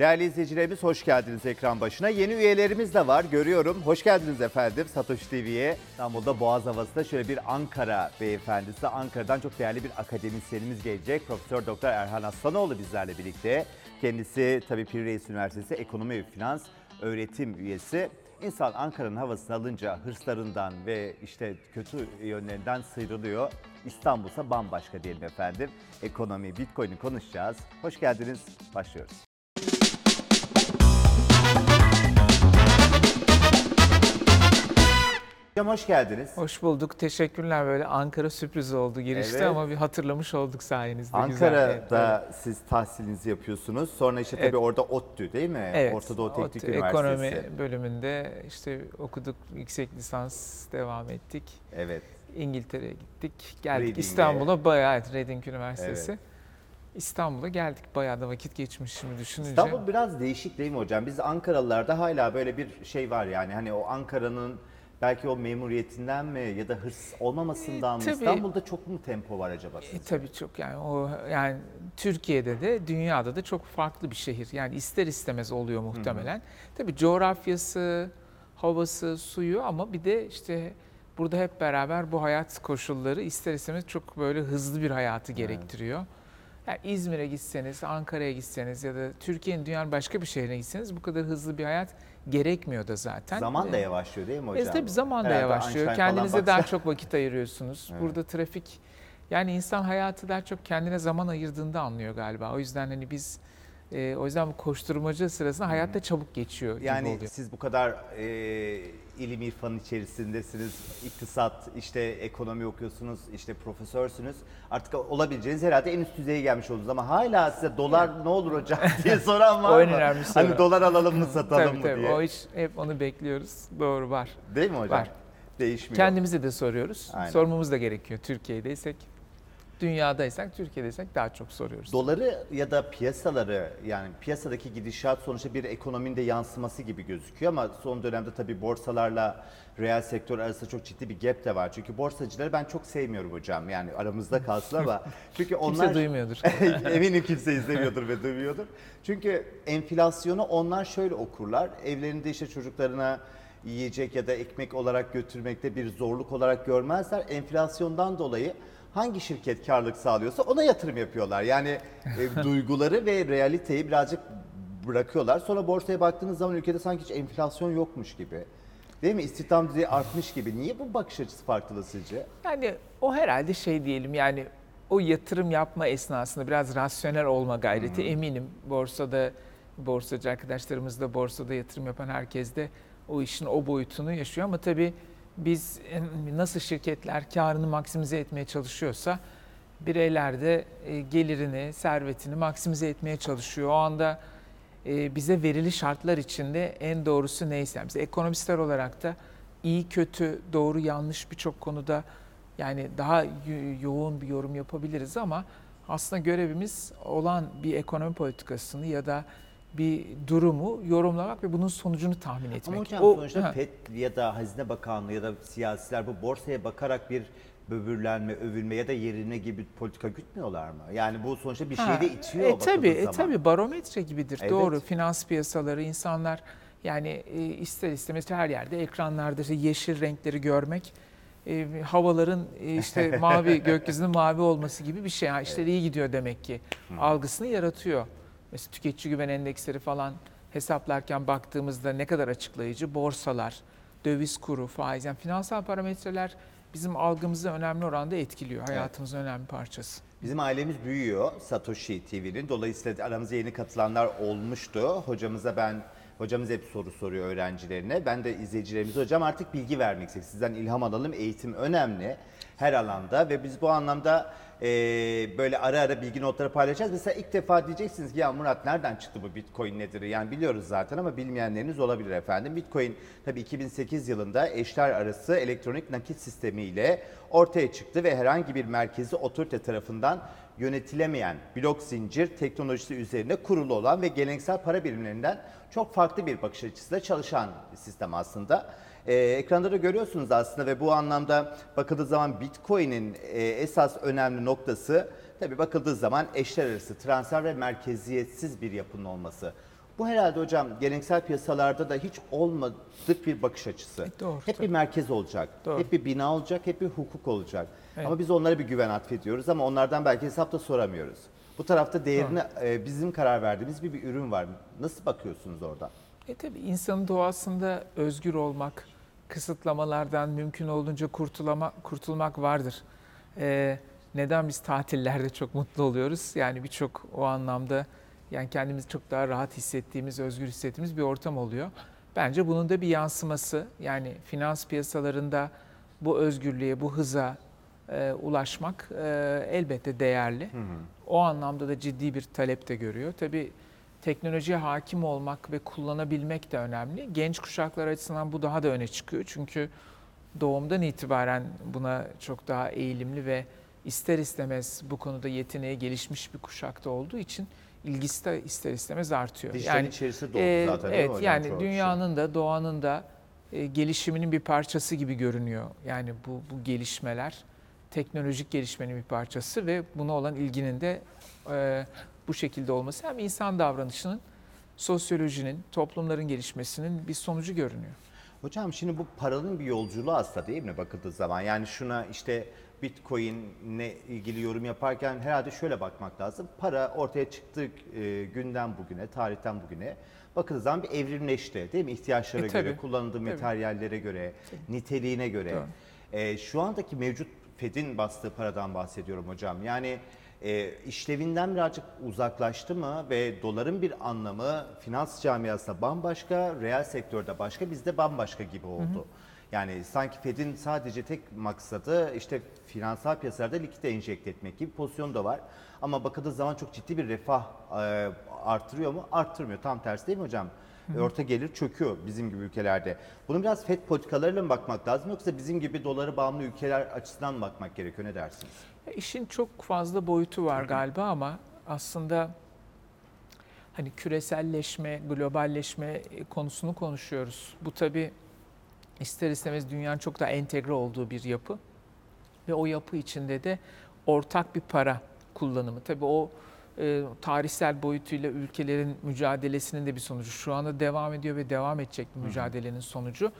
Değerli izleyicilerimiz hoş geldiniz ekran başına. Yeni üyelerimiz de var görüyorum. Hoş geldiniz efendim Satoshi TV'ye. İstanbul'da Boğaz Havası'nda şöyle bir Ankara beyefendisi. Ankara'dan çok değerli bir akademisyenimiz gelecek. Profesör Doktor Erhan Aslanoğlu bizlerle birlikte. Kendisi tabii Pir Reis Üniversitesi Ekonomi ve Finans öğretim üyesi. İnsan Ankara'nın havasını alınca hırslarından ve işte kötü yönlerinden sıyrılıyor. İstanbul'sa bambaşka diyelim efendim. Ekonomi, Bitcoin'i konuşacağız. Hoş geldiniz. Başlıyoruz. Hocam hoş geldiniz. Hoş bulduk. Teşekkürler. Böyle Ankara sürpriz oldu girişte Evet. ama bir hatırlamış olduk sayenizde. Güzel. Ankara'da siz tahsilinizi yapıyorsunuz. Sonra işte tabii Evet. orada ODTÜ değil mi? evet. Orta Doğu Teknik Üniversitesi. Ekonomi bölümünde işte okuduk. Yüksek lisans devam ettik. Evet. İngiltere'ye gittik. Geldik Reading'e. İstanbul'a bayağı evet, Reading Üniversitesi. İstanbul'a geldik. Bayağı da vakit geçmiş şimdi düşününce. İstanbul biraz değişik değil mi hocam? Biz Ankaralılarda hala böyle bir şey var yani hani o Ankara'nın belki o memuriyetinden mi ya da hırs olmamasından mı? Tabii. İstanbul'da çok mu tempo var acaba? E, sizce? tabii çok yani o yani Türkiye'de de dünyada da çok farklı bir şehir. Yani ister istemez oluyor muhtemelen. Tabii coğrafyası, havası, suyu ama bir de işte burada hep beraber bu hayat koşulları ister istemez çok böyle hızlı bir hayatı gerektiriyor. Yani İzmir'e gitseniz, Ankara'ya gitseniz ya da Türkiye'nin dünyanın başka bir şehrine gitseniz bu kadar hızlı bir hayat gerekmiyor da zaten. Zaman da E, yavaşlıyor değil mi e, hocam? tabii zaman da Herhalde yavaşlıyor. Einstein Kendinize daha çok vakit ayırıyorsunuz. Evet. Burada trafik yani insan hayatı daha çok kendine zaman ayırdığında anlıyor galiba. O yüzden hani biz e, o yüzden bu koşturmacı sırasında hayatta çabuk geçiyor gibi Yani oluyor. siz bu kadar e, ilim irfanın içerisindesiniz, iktisat, işte ekonomi okuyorsunuz, işte profesörsünüz. Artık olabileceğiniz herhalde en üst düzeye gelmiş oldunuz ama hala size dolar ne olur hocam diye soran var O mı? en önemli soru. Hani dolar alalım mı satalım Tabii mı tabii diye. o iş hep onu bekliyoruz. Doğru var. Değil mi hocam? Var. Değişmiyor. Kendimize de soruyoruz. Aynen. Sormamız da gerekiyor. Türkiye'deysek, dünyadaysak, Türkiye'deysek daha çok soruyoruz. Doları ya da piyasaları yani piyasadaki gidişat sonuçta bir ekonominin de yansıması gibi gözüküyor ama son dönemde tabii borsalarla reel sektör arasında çok ciddi bir gap de var. Çünkü borsacıları ben çok sevmiyorum hocam yani aramızda kalsın ama çünkü onlar Kimse duymuyordur. Eminim kimse izlemiyordur ve duymuyordur. Çünkü enflasyonu onlar şöyle okurlar. Evlerinde işte çocuklarına yiyecek ya da ekmek olarak götürmekte bir zorluk olarak görmezler. Enflasyondan dolayı hangi şirket karlılık sağlıyorsa ona yatırım yapıyorlar. Yani e, duyguları ve realiteyi birazcık bırakıyorlar. Sonra borsaya baktığınız zaman ülkede sanki hiç enflasyon yokmuş gibi. Değil mi? İstihdam düzeyi artmış gibi. Niye bu bakış açısı farklı sizce? Yani o herhalde şey diyelim yani o yatırım yapma esnasında biraz rasyonel olma gayreti eminim. Borsada borsacı arkadaşlarımız da borsada yatırım yapan herkes de o işin o boyutunu yaşıyor ama tabii biz e, nasıl şirketler karını maksimize etmeye çalışıyorsa bireyler de e, gelirini, servetini maksimize etmeye çalışıyor. O anda e, bize verili şartlar içinde en doğrusu neyse. Biz ekonomistler olarak da iyi, kötü, doğru, yanlış birçok konuda yani daha yo- yoğun bir yorum yapabiliriz ama aslında görevimiz olan bir ekonomi politikasını ya da bir durumu yorumlamak ve bunun sonucunu tahmin etmek. Ama hocam O- sonuçta. FED ya da Hazine Bakanlığı ya da siyasiler bu borsaya bakarak bir böbürlenme, övülme ya da yerine gibi politika gütmüyorlar mı? Yani bu sonuçta bir Ha, şeyde itiyor e, tabii, e, zaman. tabii barometre gibidir. Evet. Doğru. Finans piyasaları, insanlar yani e, ister istemez her yerde ekranlarda işte yeşil renkleri görmek, e, havaların e, işte mavi gökyüzünün mavi olması gibi bir şey. Ha, işler iyi gidiyor demek ki. Algısını yaratıyor. Mesela tüketici güven endeksleri falan hesaplarken baktığımızda ne kadar açıklayıcı? Borsalar, döviz kuru, faiz yani finansal parametreler bizim algımızı önemli oranda etkiliyor. Hayatımızın önemli parçası. Bizim ailemiz büyüyor Satoshi TV'nin. Dolayısıyla aramıza yeni katılanlar olmuştu. Hocamıza ben Hocamız hep soru soruyor öğrencilerine. Ben de izleyicilerimize hocam artık bilgi vermek istedim. Sizden ilham alalım. Eğitim önemli her alanda ve biz bu anlamda e, böyle ara ara bilgi notları paylaşacağız. Mesela ilk defa diyeceksiniz ki ya Murat nereden çıktı bu Bitcoin nedir? Yani biliyoruz zaten ama bilmeyenleriniz olabilir efendim. Bitcoin tabii 2008 yılında eşler arası elektronik nakit sistemiyle ortaya çıktı ve herhangi bir merkezi otorite tarafından yönetilemeyen blok zincir teknolojisi üzerine kurulu olan ve geleneksel para birimlerinden çok farklı bir bakış açısıyla çalışan sistem aslında. Ee, ekranda da görüyorsunuz aslında ve bu anlamda bakıldığı zaman Bitcoin'in e, esas önemli noktası tabii bakıldığı zaman eşler arası transfer ve merkeziyetsiz bir yapının olması. Bu herhalde hocam geleneksel piyasalarda da hiç olmadık bir bakış açısı. E, doğru, hep tabii. bir merkez olacak, Doğru. hep bir bina olacak, hep bir hukuk olacak. Evet. Ama biz onlara bir güven atfediyoruz ama onlardan belki hesap da soramıyoruz. Bu tarafta değerini e, bizim karar verdiğimiz bir, bir ürün var. Nasıl bakıyorsunuz orada? E tabii insanın doğasında özgür olmak, kısıtlamalardan mümkün olduğunca kurtulama, kurtulmak vardır. E, neden biz tatillerde çok mutlu oluyoruz? Yani birçok o anlamda yani kendimizi çok daha rahat hissettiğimiz, özgür hissettiğimiz bir ortam oluyor. Bence bunun da bir yansıması yani finans piyasalarında bu özgürlüğe, bu hıza e, ulaşmak e, elbette değerli. O anlamda da ciddi bir talep de görüyor. Tabii teknolojiye hakim olmak ve kullanabilmek de önemli. Genç kuşaklar açısından bu daha da öne çıkıyor. Çünkü doğumdan itibaren buna çok daha eğilimli ve ister istemez bu konuda yeteneği gelişmiş bir kuşakta olduğu için ilgisi de ister istemez artıyor. Dijital içerisi doğdu e, zaten Evet yani dünyanın da doğanın da e, gelişiminin bir parçası gibi görünüyor. Yani bu, bu gelişmeler teknolojik gelişmenin bir parçası ve buna olan ilginin de e, bu şekilde olması hem insan davranışının, sosyolojinin, toplumların gelişmesinin bir sonucu görünüyor. Hocam şimdi bu paranın bir yolculuğu aslında değil mi bakıldığı zaman? Yani şuna işte Bitcoin'le ilgili yorum yaparken herhalde şöyle bakmak lazım. Para ortaya çıktığı e, günden bugüne, tarihten bugüne bakıldığı zaman bir evrimleşti değil mi? İhtiyaçlara E, göre, tabii. kullanıldığı Tabii. materyallere göre, niteliğine göre. Doğru. E, şu andaki mevcut Fed'in bastığı paradan bahsediyorum hocam. Yani e, işlevinden birazcık uzaklaştı mı ve doların bir anlamı finans camiasında bambaşka, reel sektörde başka, bizde bambaşka gibi oldu. Yani sanki Fed'in sadece tek maksadı işte finansal piyasalarda likite enjekte etmek gibi bir pozisyon da var. Ama bakıldığı zaman çok ciddi bir refah e, artırıyor mu? Arttırmıyor. Tam tersi değil mi hocam? Orta gelir çöküyor bizim gibi ülkelerde. Bunu biraz FED politikalarıyla mı bakmak lazım yoksa bizim gibi doları bağımlı ülkeler açısından mı bakmak gerekiyor? Ne dersiniz? İşin çok fazla boyutu var galiba ama aslında hani küreselleşme, globalleşme konusunu konuşuyoruz. Bu tabii ister istemez dünyanın çok daha entegre olduğu bir yapı ve o yapı içinde de ortak bir para kullanımı. Tabii o e, tarihsel boyutuyla ülkelerin mücadelesinin de bir sonucu. Şu anda devam ediyor ve devam edecek bir mücadelenin sonucu.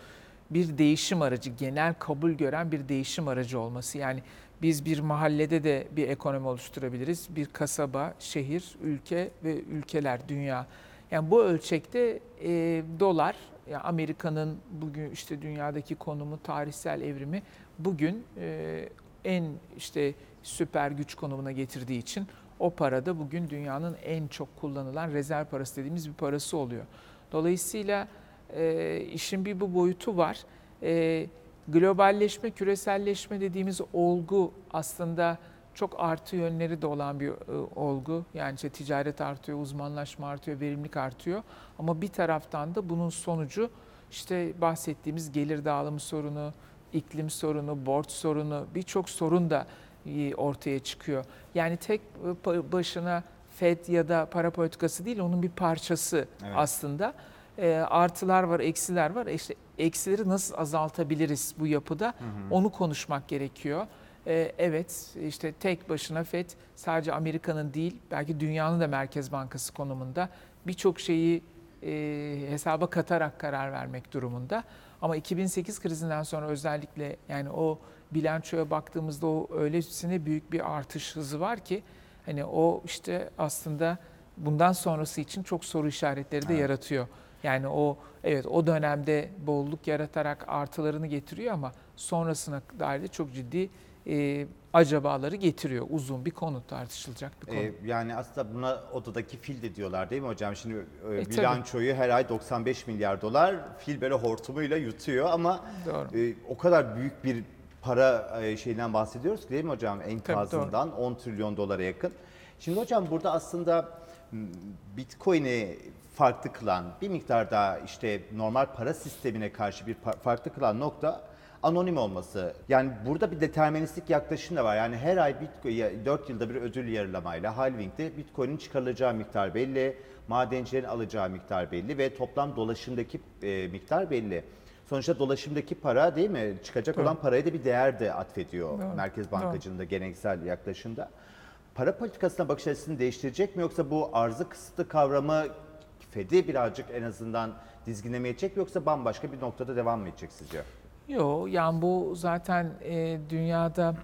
Bir değişim aracı, genel kabul gören bir değişim aracı olması. Yani biz bir mahallede de bir ekonomi oluşturabiliriz. Bir kasaba, şehir, ülke ve ülkeler, dünya. Yani bu ölçekte e, dolar, ya Amerika'nın bugün işte dünyadaki konumu, tarihsel evrimi bugün e, en işte süper güç konumuna getirdiği için o para da bugün dünyanın en çok kullanılan rezerv parası dediğimiz bir parası oluyor. Dolayısıyla e, işin bir bu boyutu var. E, globalleşme, küreselleşme dediğimiz olgu aslında çok artı yönleri de olan bir e, olgu. Yani işte ticaret artıyor, uzmanlaşma artıyor, verimlilik artıyor. Ama bir taraftan da bunun sonucu işte bahsettiğimiz gelir dağılımı sorunu, iklim sorunu, borç sorunu, birçok sorun da e, ortaya çıkıyor. Yani tek e, başına Fed ya da para politikası değil, onun bir parçası Evet. aslında. E, artılar var, eksiler var. E İşte eksileri nasıl azaltabiliriz bu yapıda? Onu konuşmak gerekiyor. E, evet, işte tek başına Fed sadece Amerika'nın değil, belki dünyanın da Merkez Bankası konumunda birçok şeyi e, hesaba katarak karar vermek durumunda. Ama 2008 krizinden sonra özellikle yani o bilançoya baktığımızda o öylesine büyük bir artış hızı var ki hani o işte aslında bundan sonrası için çok soru işaretleri de Evet. yaratıyor. Yani o evet o dönemde bolluk yaratarak artılarını getiriyor ama sonrasına dair de çok ciddi e, acabaları getiriyor. Uzun bir konu tartışılacak bir konu. Ee, yani aslında buna odadaki fil de diyorlar değil mi hocam? Şimdi e, tabii. bilançoyu her ay 95 milyar dolar fil böyle hortumuyla yutuyor ama Doğru. e, o kadar büyük bir para e, şeyden bahsediyoruz ki değil mi hocam? Enkazından 10 trilyon dolara yakın. Şimdi hocam burada aslında Bitcoin'i farklı kılan bir miktar daha işte normal para sistemine karşı bir farklı kılan nokta anonim olması. Yani burada bir deterministik yaklaşım da var. Yani her ay Bitcoin 4 yılda bir ödül yarılamayla halvingde Bitcoin'in çıkarılacağı miktar belli, madencilerin alacağı miktar belli ve toplam dolaşımdaki e, miktar belli. Sonuçta dolaşımdaki para değil mi? Çıkacak Doğru. olan paraya da bir değer de atfediyor Doğru. Merkez Doğru. Bankacılığında geleneksel yaklaşımda. Para politikasına bakış açısını değiştirecek mi yoksa bu arzı kısıtlı kavramı Fed'i birazcık en azından dizginlemeye çek yoksa bambaşka bir noktada devam mı edecek sizce? Yok yani bu zaten e, dünyada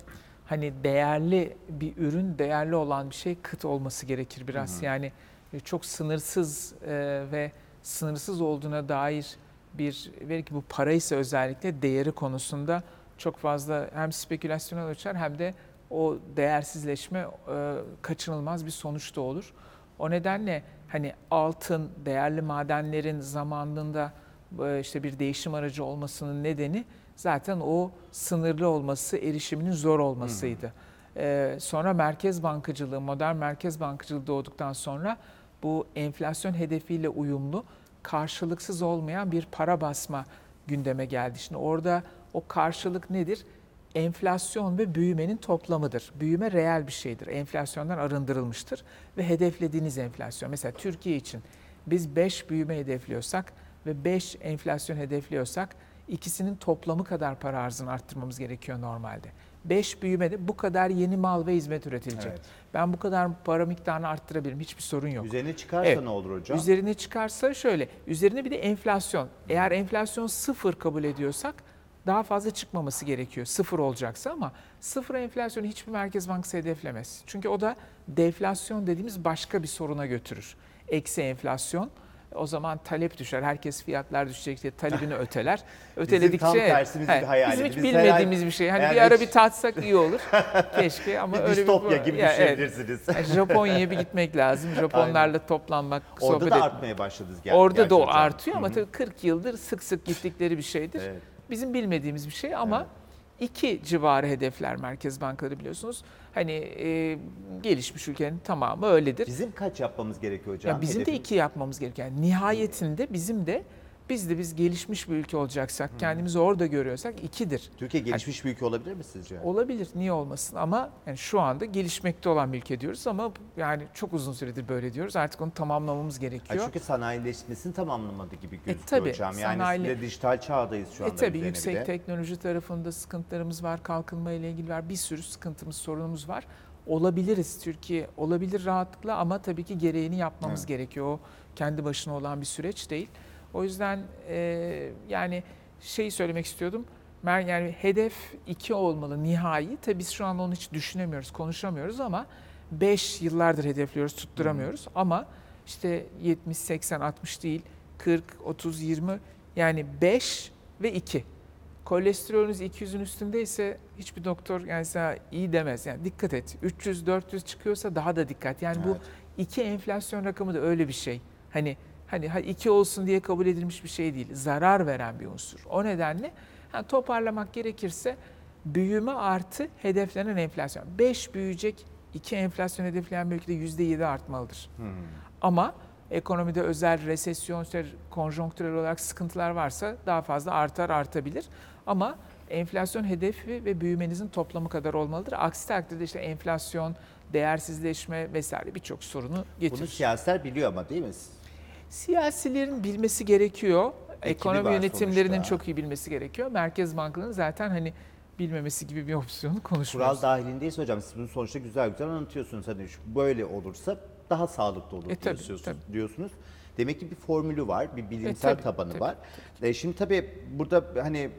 hani değerli bir ürün, değerli olan bir şey kıt olması gerekir biraz. Yani e, çok sınırsız e, ve sınırsız olduğuna dair bir, belki bu paraysa özellikle değeri konusunda çok fazla hem spekülasyona açar hem de o değersizleşme e, kaçınılmaz bir sonuç da olur. O nedenle hani altın, değerli madenlerin zamanında e, işte bir değişim aracı olmasının nedeni zaten o sınırlı olması, erişiminin zor olmasıydı. Ee, sonra merkez bankacılığı, modern merkez bankacılığı doğduktan sonra bu enflasyon hedefiyle uyumlu, karşılıksız olmayan bir para basma gündeme geldi. Şimdi orada o karşılık nedir? Enflasyon ve büyümenin toplamıdır. Büyüme reel bir şeydir. Enflasyondan arındırılmıştır ve hedeflediğiniz enflasyon. Mesela Türkiye için biz 5 büyüme hedefliyorsak ve 5 enflasyon hedefliyorsak ikisinin toplamı kadar para arzını arttırmamız gerekiyor normalde. 5 büyümede bu kadar yeni mal ve hizmet üretilecek. Evet. Ben bu kadar para miktarını arttırabilirim. Hiçbir sorun yok. Üzerine çıkarsa Evet. ne olur hocam? Üzerine çıkarsa şöyle, üzerine bir de enflasyon. Eğer enflasyon sıfır kabul ediyorsak daha fazla çıkmaması gerekiyor. Sıfır olacaksa ama sıfır enflasyonu hiçbir merkez bankası hedeflemez. Çünkü o da deflasyon dediğimiz başka bir soruna götürür. Eksi enflasyon. O zaman talep düşer. Herkes fiyatlar düşecek diye talebini öteler. Öteledikçe tam tersimizi He, bir hayal bizim hiç Biz bilmediğimiz bir şey. Hani yani bir ara hiç- bir tatsak iyi olur. Keşke ama bir öyle distopya bir gibi Ya, evet. düşünebilirsiniz. Yani Japonya'ya bir gitmek lazım. Japonlarla toplanmak, Orada sohbet da etmek. artmaya başladı. ger- Orada da o artıyor ama tabii 40 yıldır sık sık gittikleri bir şeydir. Evet. Bizim bilmediğimiz bir şey ama iki civarı hedefler merkez bankaları biliyorsunuz. Hani e, gelişmiş ülkenin tamamı öyledir. Bizim kaç yapmamız gerekiyor hocam? Ya bizim de Hedefimiz- iki yapmamız gereken. Yani nihayetinde bizim de biz de biz gelişmiş bir ülke olacaksak, kendimizi orada görüyorsak ikidir. Türkiye gelişmiş bir ülke olabilir mi sizce? Olabilir, niye olmasın ama yani şu anda gelişmekte olan bir ülke diyoruz ama yani çok uzun süredir böyle diyoruz. Artık onu tamamlamamız Ha, gerekiyor. çünkü sanayileşmesini tamamlamadı gibi gözüküyor E, tabii, hocam. Yani sanayi- siz de dijital çağdayız şu anda. E tabii üzerine bir yüksek de. teknoloji tarafında sıkıntılarımız var, kalkınma ile ilgili var, bir sürü sıkıntımız, sorunumuz var. Olabiliriz Türkiye, olabilir rahatlıkla ama tabii ki gereğini yapmamız gerekiyor. O kendi başına olan bir süreç değil. O yüzden e, yani şeyi söylemek istiyordum. Yani hedef iki olmalı nihai. Tabii biz şu an onu hiç düşünemiyoruz, konuşamıyoruz ama 5 yıllardır hedefliyoruz, tutturamıyoruz. Ama işte 70, 80, 60 değil, 40, 30, 20 yani 5 ve 2. Kolesterolünüz 200'ün üstündeyse hiçbir doktor yani sana iyi demez. Yani dikkat et. 300 400 çıkıyorsa daha da dikkat. Yani bu Evet. iki enflasyon rakamı da öyle bir şey. Hani hani ha, iki olsun diye kabul edilmiş bir şey değil. Zarar veren bir unsur. O nedenle ha, toparlamak gerekirse büyüme artı hedeflenen enflasyon. 5 büyüyecek, 2 enflasyon hedefleyen bir ülkede %7 artmalıdır. Hmm. Ama ekonomide özel resesyon, konjonktürel olarak sıkıntılar varsa daha fazla artar artabilir. Ama enflasyon hedefi ve büyümenizin toplamı kadar olmalıdır. Aksi takdirde işte enflasyon, değersizleşme vesaire birçok sorunu Bunu getirir. siyasiler biliyor ama değil mi? Siyasilerin bilmesi gerekiyor. Ekibi Ekonomi yönetimlerinin sonuçta. çok iyi bilmesi gerekiyor. Merkez bankalarının zaten hani bilmemesi gibi bir opsiyonu konuşmuyoruz. Kural dahilindeyiz hocam. Siz bunu sonuçta güzel güzel anlatıyorsunuz. Hani böyle olursa daha sağlıklı olur E, tabii, diyorsunuz, tabii. diyorsunuz. Demek ki bir formülü var, bir bilimsel E, tabii, tabanı tabii, var. E, şimdi tabii burada hani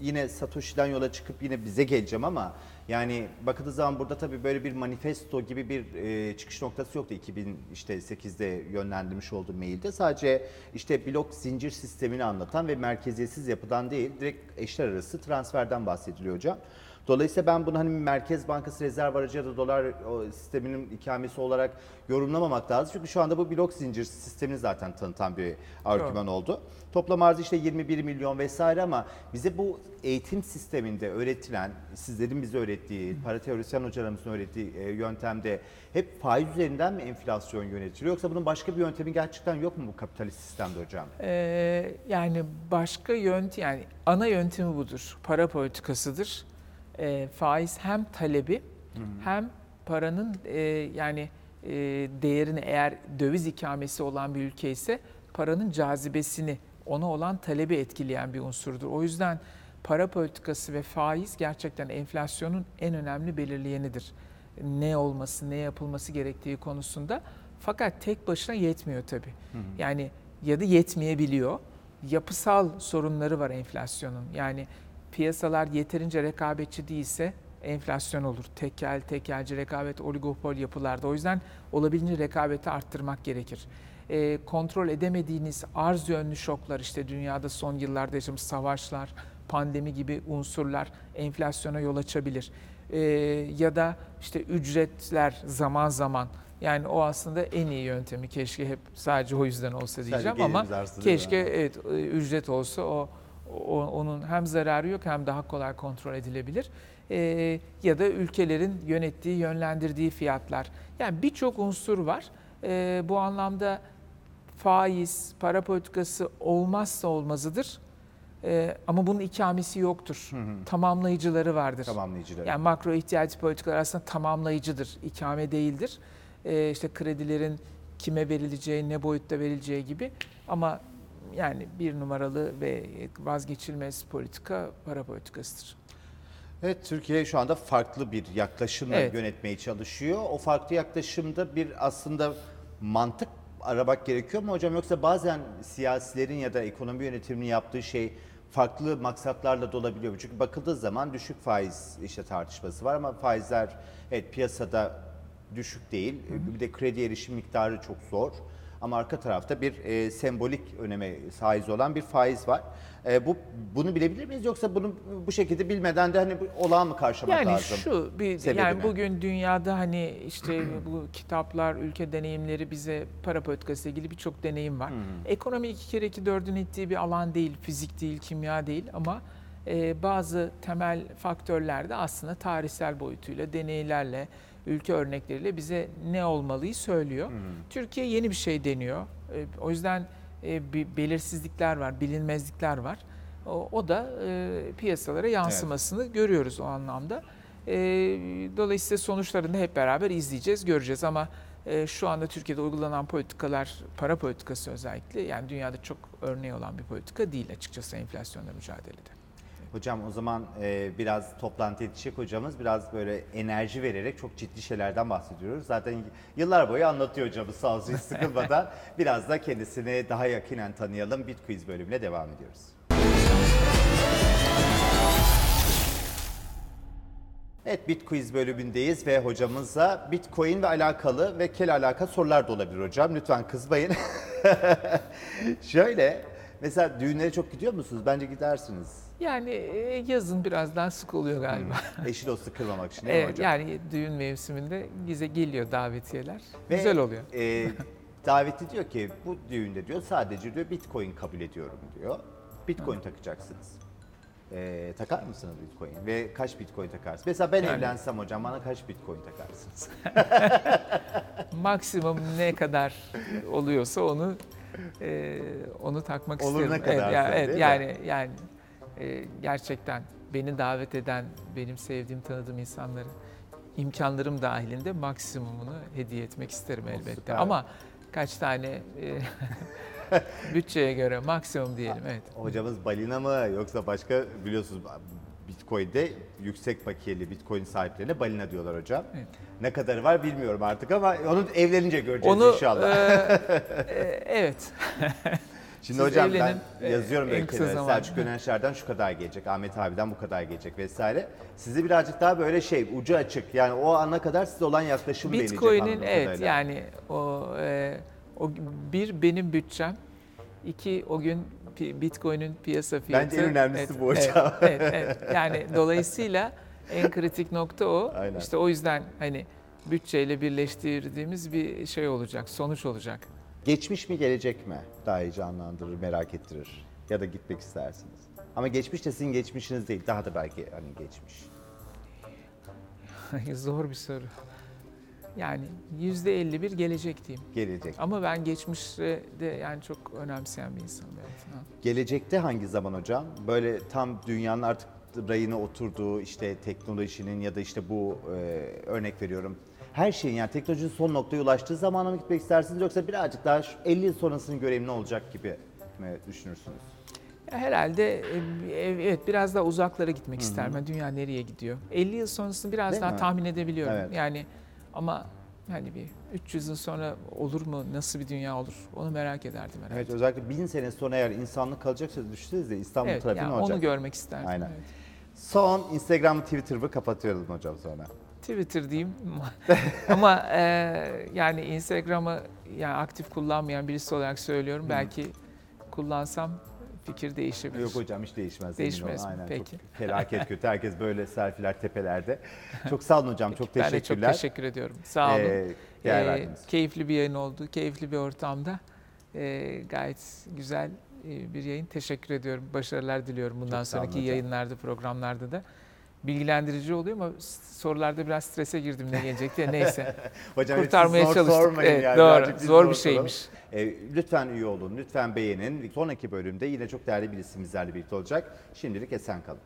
yine Satoshi'den yola çıkıp yine bize geleceğim ama yani bakıldığı zaman burada tabii böyle bir manifesto gibi bir e, çıkış noktası yoktu 2008'de yönlendirmiş olduğu mailde. Sadece işte blok zincir sistemini anlatan ve merkeziyetsiz yapıdan değil direkt eşler arası transferden bahsediliyor hocam. Dolayısıyla ben bunu hani Merkez Bankası rezerv aracı ya da dolar sisteminin ikamesi olarak yorumlamamak lazım. Çünkü şu anda bu blok zincir sistemini zaten tanıtan bir argüman oldu. Toplam arzı işte 21 milyon vesaire ama bize bu eğitim sisteminde öğretilen, sizlerin bize öğrettiği, para teorisyen hocalarımızın öğrettiği e, yöntemde hep faiz üzerinden mi enflasyon yönetiliyor yoksa bunun başka bir yöntemi gerçekten yok mu bu kapitalist sistemde hocam? Ee, yani başka yöntem yani ana yöntemi budur. Para politikasıdır. Ee, faiz hem talebi hem paranın e, yani e, değerini eğer döviz ikamesi olan bir ülke ise paranın cazibesini ona olan talebi etkileyen bir unsurdur. O yüzden para politikası ve faiz gerçekten enflasyonun en önemli belirleyenidir. Ne olması, ne yapılması gerektiği konusunda Fakat tek başına yetmiyor tabii. Yani ya da yetmeyebiliyor. Yapısal sorunları var enflasyonun. Yani piyasalar yeterince rekabetçi değilse enflasyon olur. Tekel, tekelci rekabet, oligopol yapılarda. O yüzden olabildiğince rekabeti arttırmak gerekir. E, kontrol edemediğiniz arz yönlü şoklar işte dünyada son yıllarda yaşamış savaşlar, pandemi gibi unsurlar enflasyona yol açabilir. E, ya da işte ücretler zaman zaman yani o aslında en iyi yöntemi keşke hep sadece o yüzden olsa diyeceğim ama keşke evet e, ücret olsa o- onun hem zararı yok hem daha kolay kontrol edilebilir. E, ya da ülkelerin yönettiği, yönlendirdiği fiyatlar. Yani birçok unsur var. E, bu anlamda faiz, para politikası olmazsa olmazıdır. E, ama bunun ikamesi yoktur. Tamamlayıcıları vardır. Tamamlayıcıları. Yani makro ihtiyaç politikaları aslında tamamlayıcıdır, ikame değildir. Ee, işte kredilerin kime verileceği, ne boyutta verileceği gibi. Ama yani bir numaralı ve vazgeçilmez politika para politikasıdır. Evet Türkiye şu anda farklı bir yaklaşımla Evet. yönetmeye çalışıyor. O farklı yaklaşımda bir aslında mantık aramak gerekiyor mu hocam yoksa bazen siyasilerin ya da ekonomi yönetiminin yaptığı şey farklı maksatlarla da olabiliyor mu? Çünkü bakıldığı zaman düşük faiz işte tartışması var ama faizler evet piyasada düşük değil. Bir de kredi erişim miktarı çok zor. Ama arka tarafta bir e, sembolik öneme haiz olan bir faiz var. E, bu bunu bilebilir miyiz yoksa bunu bu şekilde bilmeden de hani bu olağan mı karşılamak Yani lazım? şu bir Sebebi yani ne? bugün dünyada hani işte bu kitaplar, ülke deneyimleri bize para politikası ilgili birçok deneyim var. Ekonomi iki kere iki dördün ettiği bir alan değil, fizik değil, kimya değil ama e, bazı temel faktörler de aslında tarihsel boyutuyla, deneylerle, ülke örnekleriyle bize ne olmalıyı söylüyor. Türkiye yeni bir şey deniyor. E, o yüzden e, bir belirsizlikler var, bilinmezlikler var. O, o da e, piyasalara yansımasını görüyoruz o anlamda. E, dolayısıyla sonuçlarını hep beraber izleyeceğiz, göreceğiz ama e, şu anda Türkiye'de uygulanan politikalar, para politikası özellikle yani dünyada çok örneği olan bir politika değil açıkçası enflasyonla mücadelede. Hocam o zaman e, biraz toplantı yetişecek hocamız biraz böyle enerji vererek çok ciddi şeylerden bahsediyoruz. Zaten yıllar boyu anlatıyor hocamız sağ olsun hiç sıkılmadan. biraz da kendisini daha yakinen tanıyalım. Bitquiz bölümüne devam ediyoruz. Evet Bitquiz bölümündeyiz ve hocamıza Bitcoin ve alakalı ve kel alaka sorular da olabilir hocam. Lütfen kızmayın. Şöyle mesela düğünlere çok gidiyor musunuz? Bence gidersiniz. Yani e, yazın biraz daha sık oluyor galiba. Eşi dostu kırmamak için değil mi Evet, hocam? yani düğün mevsiminde bize geliyor davetiyeler. Ve, Güzel oluyor. E, davetli diyor ki bu düğünde diyor sadece diyor Bitcoin kabul ediyorum diyor. Bitcoin takacaksınız. E, takar mısınız Bitcoin? Ve kaç Bitcoin takarsınız? Mesela ben Yani- evlensem hocam bana kaç Bitcoin takarsınız? Maksimum ne kadar oluyorsa onu e, onu takmak Olur isterim. ne kadarsa, evet, yani, evet, yani yani e, gerçekten beni davet eden, benim sevdiğim, tanıdığım insanları imkanlarım dahilinde maksimumunu hediye etmek isterim elbette. süper. Ama kaç tane e, bütçeye göre maksimum diyelim. Evet. Hocamız balina mı yoksa başka biliyorsunuz Bitcoin'de yüksek bakiyeli Bitcoin sahiplerine balina diyorlar hocam. Evet. Ne kadarı var bilmiyorum artık ama onu evlenince göreceğiz Onu inşallah. e, e, evet. Şimdi Siz hocam evlenin, ben e, yazıyorum en böyle kenara. Selçuk Gönençler'den şu kadar gelecek, Ahmet abiden bu kadar gelecek vesaire. Sizi birazcık daha böyle şey ucu açık yani o ana kadar size olan yaklaşım beğenecek Bitcoin'in evet kadarıyla. yani o e, o bir benim bütçem, iki o gün Bitcoin'in piyasa fiyatı. Bence en önemlisi evet, bu hocam. Evet, evet, evet. Yani dolayısıyla en kritik nokta o. Aynen. İşte o yüzden hani bütçeyle birleştirdiğimiz bir şey olacak, sonuç olacak. Geçmiş mi gelecek mi? Daha iyi canlandırır, merak ettirir ya da gitmek istersiniz. Ama geçmiş de sizin geçmişiniz değil, daha da belki hani geçmiş. Zor bir soru. Yani yüzde 51 gelecek diyeyim. Gelecek. Ama ben geçmişte de yani çok önemseyen bir insanım. Evet. Ha. Gelecekte hangi zaman hocam? Böyle tam dünyanın artık rayına oturduğu işte teknolojinin ya da işte bu e, örnek veriyorum. Her şeyin yani teknolojinin son noktaya ulaştığı zamana mı gitmek istersiniz yoksa birazcık daha şu 50 yıl sonrasını göreyim ne olacak gibi mi düşünürsünüz? Herhalde e, evet biraz daha uzaklara gitmek isterim. Yani dünya nereye gidiyor? 50 yıl sonrasını biraz Değil daha mi? tahmin edebiliyorum. Evet. Yani ama hani bir 300 yıl sonra olur mu? Nasıl bir dünya olur? Onu merak ederdim herhalde. Evet özellikle bin sene sonra eğer insanlık kalacaksa düşünsenize İstanbul Evet, trafiği yani ne olacak? onu görmek isterdim. Aynen. evet. Son Instagram, Twitter'ı kapatıyorum hocam sonra. Twitter diyeyim ama e, yani Instagram'ı yani aktif kullanmayan birisi olarak söylüyorum. Belki kullansam fikir değişebilir. Yok hocam hiç değişmez. emin Değişmez mi? Aynen Peki. çok felaket kötü. Herkes böyle selfiler tepelerde. Çok sağ olun hocam. çok ben de çok teşekkürler. teşekkür ediyorum. Sağ olun. Ee, değer Ee, verdiniz. keyifli bir yayın oldu. Keyifli bir ortamda. Ee, gayet güzel bir yayın. Teşekkür ediyorum. Başarılar diliyorum bundan Çok sonraki yayınlarda, programlarda da. Bilgilendirici oluyor ama sorularda biraz strese girdim ne gelecek diye. Neyse. Hocam Kurtarmaya zor çalıştık. Evet, yani. doğru. Biz Zor bir şeymiş. Ee, lütfen üye olun, lütfen beğenin. Sonraki bölümde yine çok değerli bir isim bizlerle birlikte olacak. Şimdilik esen kalın.